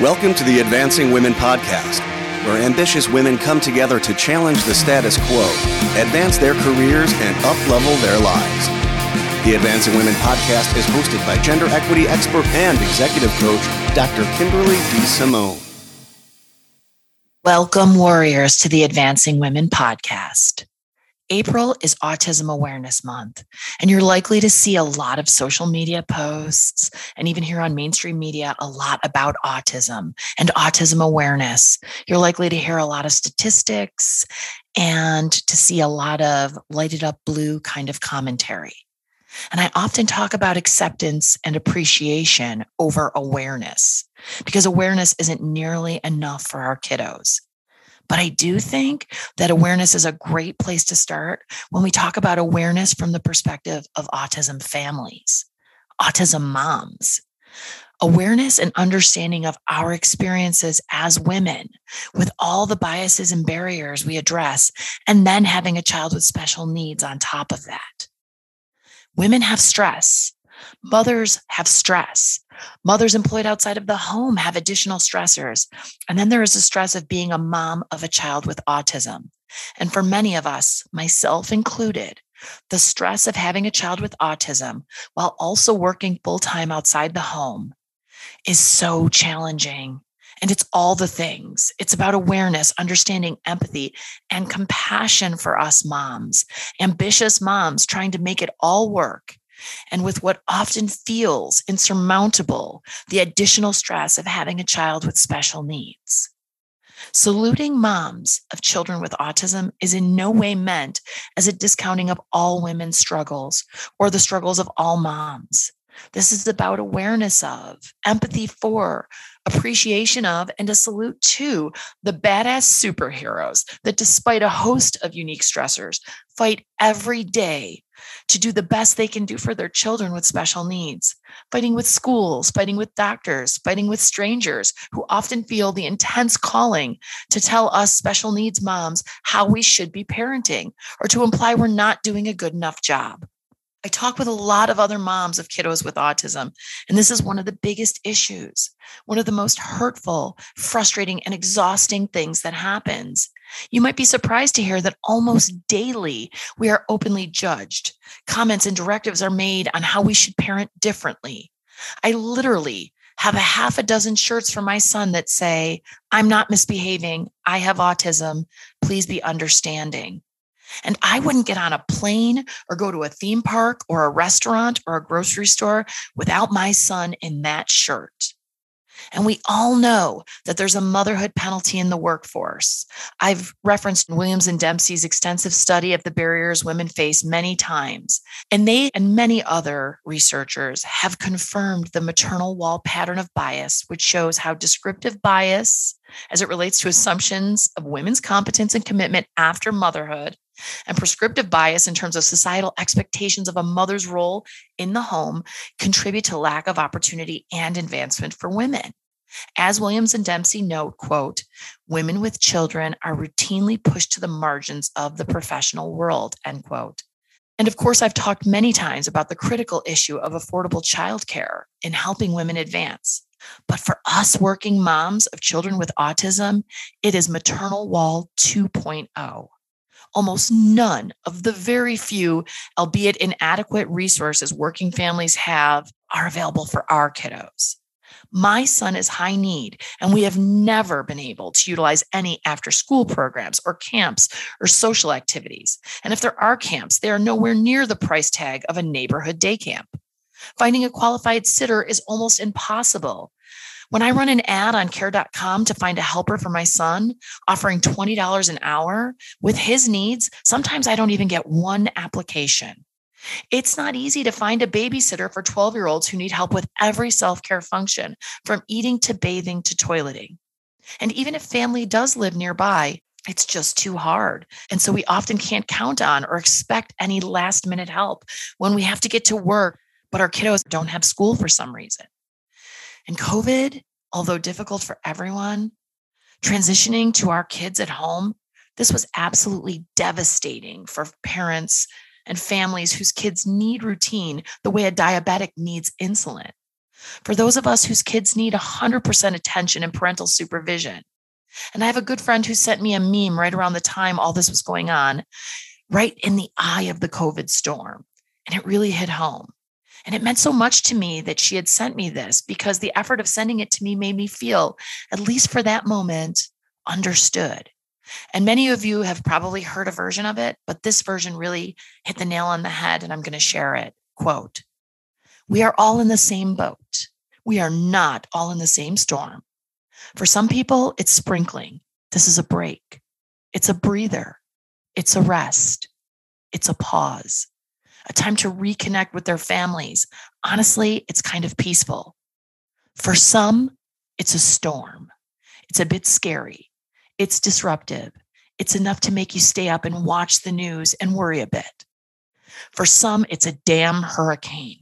Welcome to the Advancing Women Podcast, where ambitious women come together to challenge the status quo, advance their careers, and uplevel their lives. The Advancing Women Podcast is hosted by gender equity expert and executive coach, Dr. Kimberly D. Simone. Welcome, warriors, to the Advancing Women Podcast. April is Autism Awareness Month, and you're likely to see a lot of social media posts and even here on mainstream media a lot about autism and autism awareness. You're likely to hear a lot of statistics and to see a lot of lighted up blue kind of commentary. And I often talk about acceptance and appreciation over awareness because awareness isn't nearly enough for our kiddos. But I do think that awareness is a great place to start when we talk about awareness from the perspective of autism families, autism moms. Awareness and understanding of our experiences as women with all the biases and barriers we address, and then having a child with special needs on top of that. Women have stress. Mothers have stress. Mothers employed outside of the home have additional stressors. And then there is the stress of being a mom of a child with autism. And for many of us, myself included, the stress of having a child with autism while also working full time outside the home is so challenging. And it's all the things. It's about awareness, understanding empathy, and compassion for us moms, ambitious moms trying to make it all work and with what often feels insurmountable, the additional stress of having a child with special needs. Saluting moms of children with autism is in no way meant as a discounting of all women's struggles or the struggles of all moms. This is about awareness of, empathy for, appreciation of, and a salute to the badass superheroes that, despite a host of unique stressors, fight every day to do the best they can do for their children with special needs, fighting with schools, fighting with doctors, fighting with strangers who often feel the intense calling to tell us special needs moms how we should be parenting or to imply we're not doing a good enough job. I talk with a lot of other moms of kiddos with autism, and this is one of the biggest issues, one of the most hurtful, frustrating, and exhausting things that happens. You might be surprised to hear that almost daily we are openly judged. Comments and directives are made on how we should parent differently. I literally have a half a dozen shirts for my son that say, I'm not misbehaving. I have autism. Please be understanding. And I wouldn't get on a plane or go to a theme park or a restaurant or a grocery store without my son in that shirt. And we all know that there's a motherhood penalty in the workforce. I've referenced Williams and Dempsey's extensive study of the barriers women face many times. And they and many other researchers have confirmed the maternal wall pattern of bias, which shows how descriptive bias, as it relates to assumptions of women's competence and commitment after motherhood, and prescriptive bias in terms of societal expectations of a mother's role in the home contribute to lack of opportunity and advancement for women. As Williams and Dempsey note, quote, women with children are routinely pushed to the margins of the professional world, end quote. And of course, I've talked many times about the critical issue of affordable childcare in helping women advance. But for us working moms of children with autism, it is maternal wall 2.0 almost none of the very few, albeit inadequate resources working families have are available for our kiddos. My son is high need, and we have never been able to utilize any after school programs or camps or social activities. And if there are camps, they are nowhere near the price tag of a neighborhood day camp. Finding a qualified sitter is almost impossible. When I run an ad on care.com to find a helper for my son, offering $20 an hour with his needs, sometimes I don't even get one application. It's not easy to find a babysitter for 12 year olds who need help with every self care function, from eating to bathing to toileting. And even if family does live nearby, it's just too hard. And so we often can't count on or expect any last minute help when we have to get to work, but our kiddos don't have school for some reason. And COVID, although difficult for everyone, transitioning to our kids at home, this was absolutely devastating for parents and families whose kids need routine the way a diabetic needs insulin. For those of us whose kids need 100% attention and parental supervision. And I have a good friend who sent me a meme right around the time all this was going on, right in the eye of the COVID storm. And it really hit home. And it meant so much to me that she had sent me this because the effort of sending it to me made me feel, at least for that moment, understood. And many of you have probably heard a version of it, but this version really hit the nail on the head, and I'm going to share it. Quote We are all in the same boat. We are not all in the same storm. For some people, it's sprinkling. This is a break, it's a breather, it's a rest, it's a pause a time to reconnect with their families. Honestly, it's kind of peaceful. For some, it's a storm. It's a bit scary. It's disruptive. It's enough to make you stay up and watch the news and worry a bit. For some, it's a damn hurricane.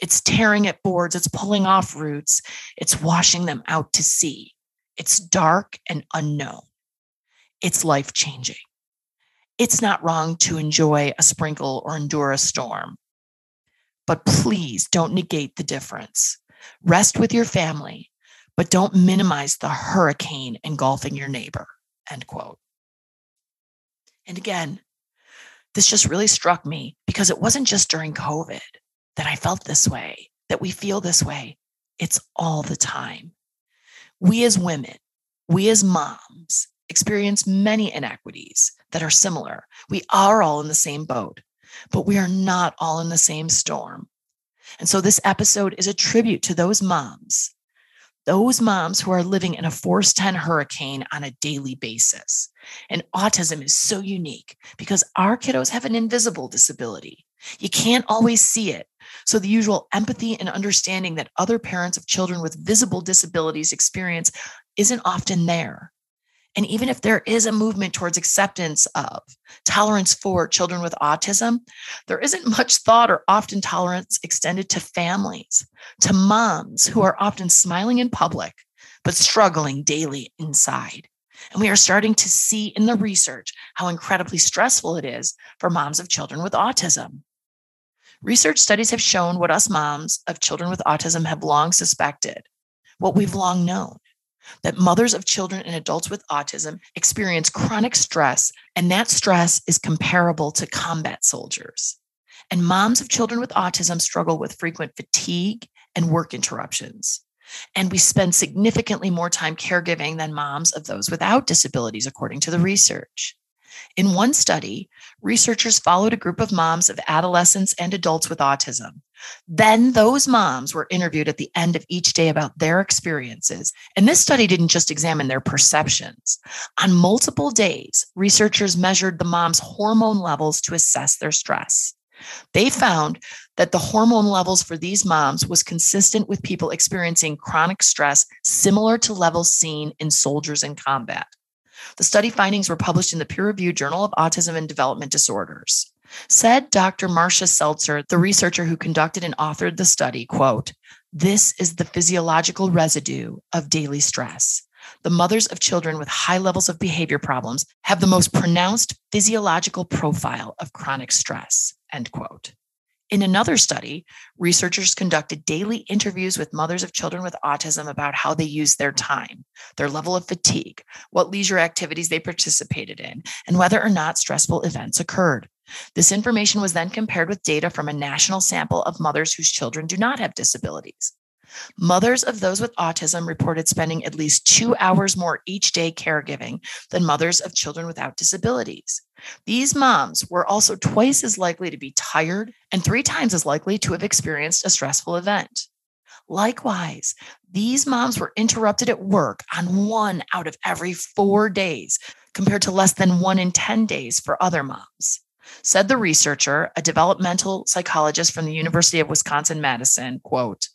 It's tearing at boards, it's pulling off roots, it's washing them out to sea. It's dark and unknown. It's life changing it's not wrong to enjoy a sprinkle or endure a storm. But please don't negate the difference. Rest with your family, but don't minimize the hurricane engulfing your neighbor. End quote. And again, this just really struck me because it wasn't just during COVID that I felt this way, that we feel this way. It's all the time. We as women, we as moms experience many inequities that are similar. We are all in the same boat, but we are not all in the same storm. And so this episode is a tribute to those moms, those moms who are living in a force 10 hurricane on a daily basis. And autism is so unique because our kiddos have an invisible disability. You can't always see it. So the usual empathy and understanding that other parents of children with visible disabilities experience isn't often there. And even if there is a movement towards acceptance of tolerance for children with autism, there isn't much thought or often tolerance extended to families, to moms who are often smiling in public, but struggling daily inside. And we are starting to see in the research how incredibly stressful it is for moms of children with autism. Research studies have shown what us moms of children with autism have long suspected, what we've long known that mothers of children and adults with autism experience chronic stress, and that stress is comparable to combat soldiers. And moms of children with autism struggle with frequent fatigue and work interruptions. And we spend significantly more time caregiving than moms of those without disabilities, according to the research. In one study, researchers followed a group of moms of adolescents and adults with autism. Then those moms were interviewed at the end of each day about their experiences. And this study didn't just examine their perceptions. On multiple days, researchers measured the moms' hormone levels to assess their stress. They found that the hormone levels for these moms was consistent with people experiencing chronic stress similar to levels seen in soldiers in combat. The study findings were published in the peer reviewed Journal of Autism and Development Disorders. Said Dr. Marsha Seltzer, the researcher who conducted and authored the study, quote, this is the physiological residue of daily stress. The mothers of children with high levels of behavior problems have the most pronounced physiological profile of chronic stress, end quote. In another study, researchers conducted daily interviews with mothers of children with autism about how they use their time, their level of fatigue, what leisure activities they participated in, and whether or not stressful events occurred. This information was then compared with data from a national sample of mothers whose children do not have disabilities. Mothers of those with autism reported spending at least two hours more each day caregiving than mothers of children without disabilities. These moms were also twice as likely to be tired and three times as likely to have experienced a stressful event. Likewise, these moms were interrupted at work on one out of every four days, compared to less than one in 10 days for other moms. Said the researcher, a developmental psychologist from the University of Wisconsin Madison, quote,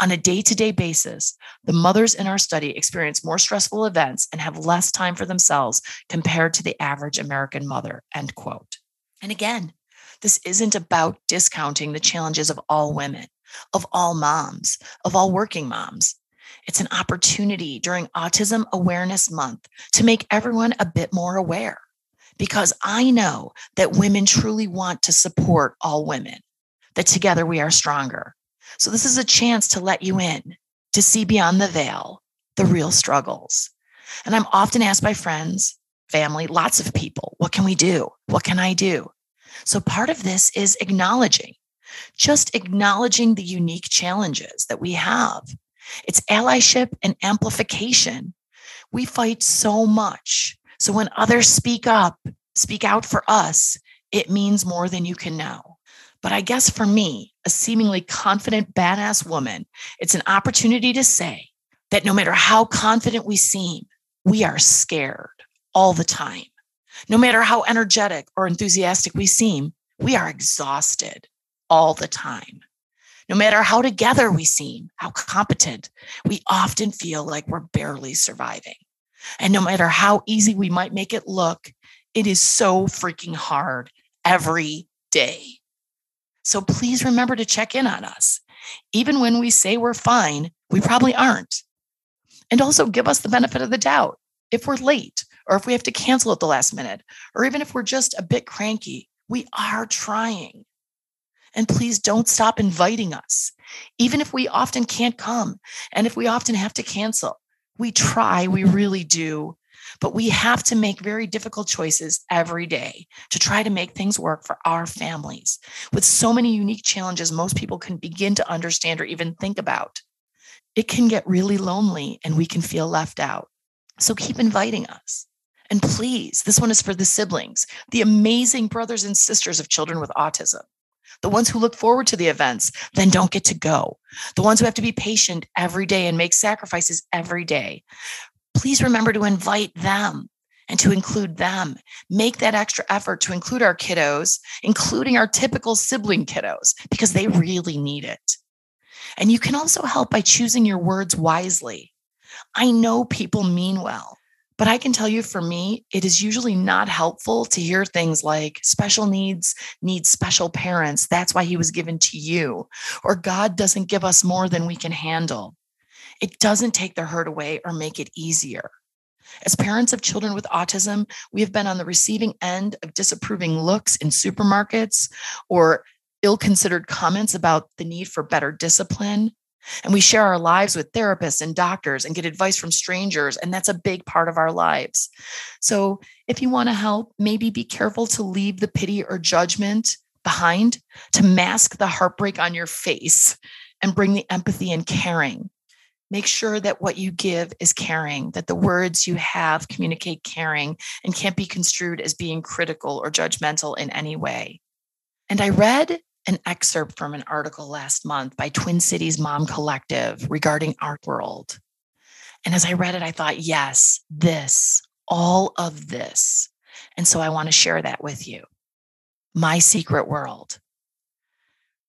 on a day to day basis, the mothers in our study experience more stressful events and have less time for themselves compared to the average American mother. End quote. And again, this isn't about discounting the challenges of all women, of all moms, of all working moms. It's an opportunity during Autism Awareness Month to make everyone a bit more aware because I know that women truly want to support all women, that together we are stronger So, this is a chance to let you in, to see beyond the veil, the real struggles. And I'm often asked by friends, family, lots of people, what can we do? What can I do? So, part of this is acknowledging, just acknowledging the unique challenges that we have. It's allyship and amplification. We fight so much. So, when others speak up, speak out for us, it means more than you can know. But I guess for me, a seemingly confident, badass woman, it's an opportunity to say that no matter how confident we seem, we are scared all the time. No matter how energetic or enthusiastic we seem, we are exhausted all the time. No matter how together we seem, how competent, we often feel like we're barely surviving. And no matter how easy we might make it look, it is so freaking hard every day. So please remember to check in on us. Even when we say we're fine, we probably aren't. And also give us the benefit of the doubt. If we're late, or if we have to cancel at the last minute, or even if we're just a bit cranky, we are trying. And please don't stop inviting us, even if we often can't come and if we often have to cancel. We try, we really do. But we have to make very difficult choices every day to try to make things work for our families. With so many unique challenges, most people can begin to understand or even think about. It can get really lonely and we can feel left out. So keep inviting us. And please, this one is for the siblings, the amazing brothers and sisters of children with autism, the ones who look forward to the events, then don't get to go, the ones who have to be patient every day and make sacrifices every day please remember to invite them and to include them. Make that extra effort to include our kiddos, including our typical sibling kiddos, because they really need it. And you can also help by choosing your words wisely. I know people mean well, but I can tell you for me, it is usually not helpful to hear things like special needs need special parents. That's why he was given to you. Or God doesn't give us more than we can handle. It doesn't take the hurt away or make it easier. As parents of children with autism, we have been on the receiving end of disapproving looks in supermarkets or ill considered comments about the need for better discipline. And we share our lives with therapists and doctors and get advice from strangers. And that's a big part of our lives. So if you want to help, maybe be careful to leave the pity or judgment behind to mask the heartbreak on your face and bring the empathy and caring make sure that what you give is caring, that the words you have communicate caring and can't be construed as being critical or judgmental in any way. And I read an excerpt from an article last month by Twin Cities Mom Collective regarding our world. And as I read it, I thought, yes, this, all of this. And so I want to share that with you. My secret world.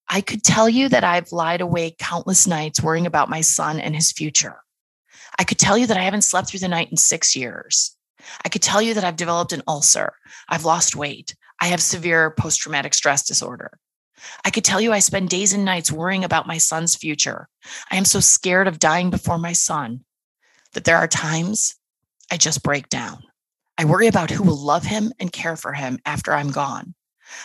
I could tell you that I've lied awake countless nights worrying about my son and his future. I could tell you that I haven't slept through the night in six years. I could tell you that I've developed an ulcer. I've lost weight. I have severe post traumatic stress disorder. I could tell you I spend days and nights worrying about my son's future. I am so scared of dying before my son that there are times I just break down. I worry about who will love him and care for him after I'm gone.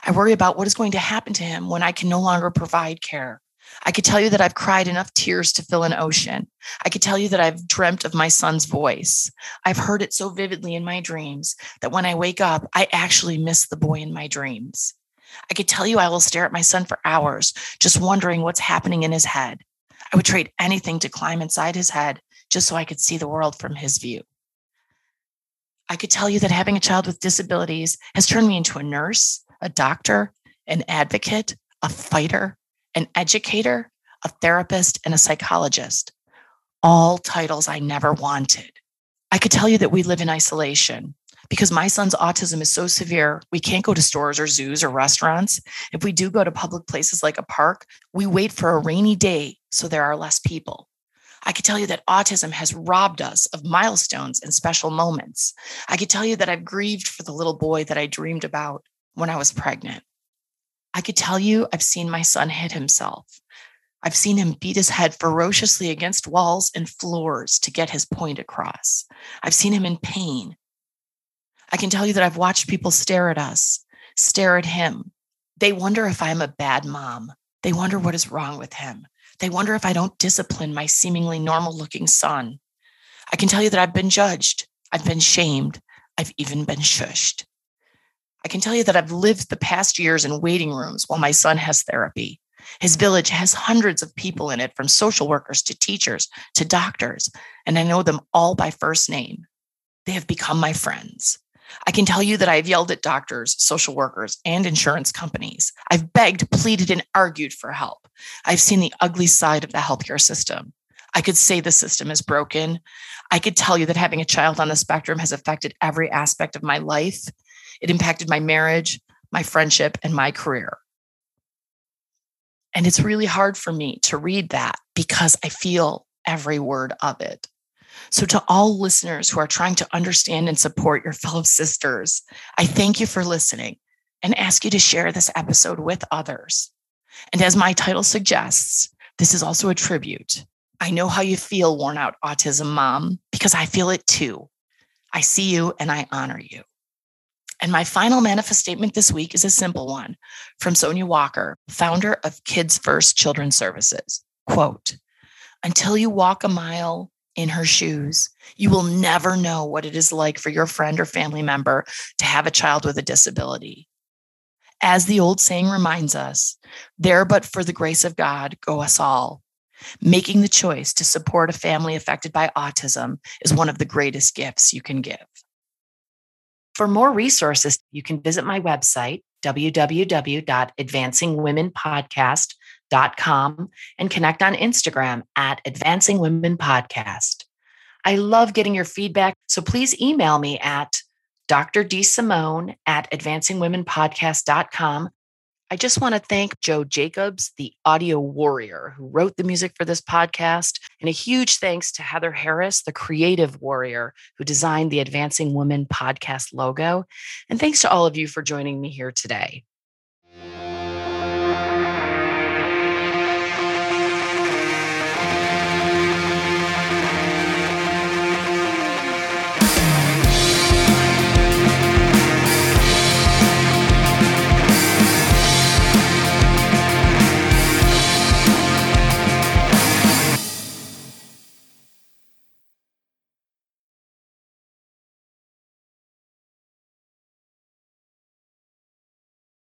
I worry about what is going to happen to him when I can no longer provide care. I could tell you that I've cried enough tears to fill an ocean. I could tell you that I've dreamt of my son's voice. I've heard it so vividly in my dreams that when I wake up, I actually miss the boy in my dreams. I could tell you I will stare at my son for hours, just wondering what's happening in his head. I would trade anything to climb inside his head just so I could see the world from his view. I could tell you that having a child with disabilities has turned me into a nurse, a doctor, an advocate, a fighter, an educator, a therapist, and a psychologist. All titles I never wanted. I could tell you that we live in isolation because my son's autism is so severe, we can't go to stores or zoos or restaurants. If we do go to public places like a park, we wait for a rainy day so there are less people. I could tell you that autism has robbed us of milestones and special moments. I could tell you that I've grieved for the little boy that I dreamed about when I was pregnant. I could tell you I've seen my son hit himself. I've seen him beat his head ferociously against walls and floors to get his point across. I've seen him in pain. I can tell you that I've watched people stare at us, stare at him. They wonder if I'm a bad mom. They wonder what is wrong with him. They wonder if I don't discipline my seemingly normal looking son. I can tell you that I've been judged, I've been shamed, I've even been shushed. I can tell you that I've lived the past years in waiting rooms while my son has therapy. His village has hundreds of people in it, from social workers to teachers to doctors, and I know them all by first name. They have become my friends. I can tell you that I have yelled at doctors, social workers, and insurance companies. I've begged, pleaded, and argued for help. I've seen the ugly side of the healthcare system. I could say the system is broken. I could tell you that having a child on the spectrum has affected every aspect of my life. It impacted my marriage, my friendship, and my career. And it's really hard for me to read that because I feel every word of it. So, to all listeners who are trying to understand and support your fellow sisters, I thank you for listening and ask you to share this episode with others. And as my title suggests, this is also a tribute. I know how you feel, worn out autism mom, because I feel it too. I see you and I honor you. And my final manifest statement this week is a simple one from Sonia Walker, founder of Kids First Children's Services. Quote, until you walk a mile in her shoes, you will never know what it is like for your friend or family member to have a child with a disability. As the old saying reminds us, there but for the grace of God go us all. Making the choice to support a family affected by autism is one of the greatest gifts you can give. For more resources, you can visit my website, www.advancingwomenpodcast.com, and connect on Instagram at Advancing Women Podcast. I love getting your feedback, so please email me at Dr. D. Simone at advancingwomenpodcast.com I just want to thank Joe Jacobs, the audio warrior who wrote the music for this podcast. And a huge thanks to Heather Harris, the creative warrior who designed the Advancing Women podcast logo. And thanks to all of you for joining me here today.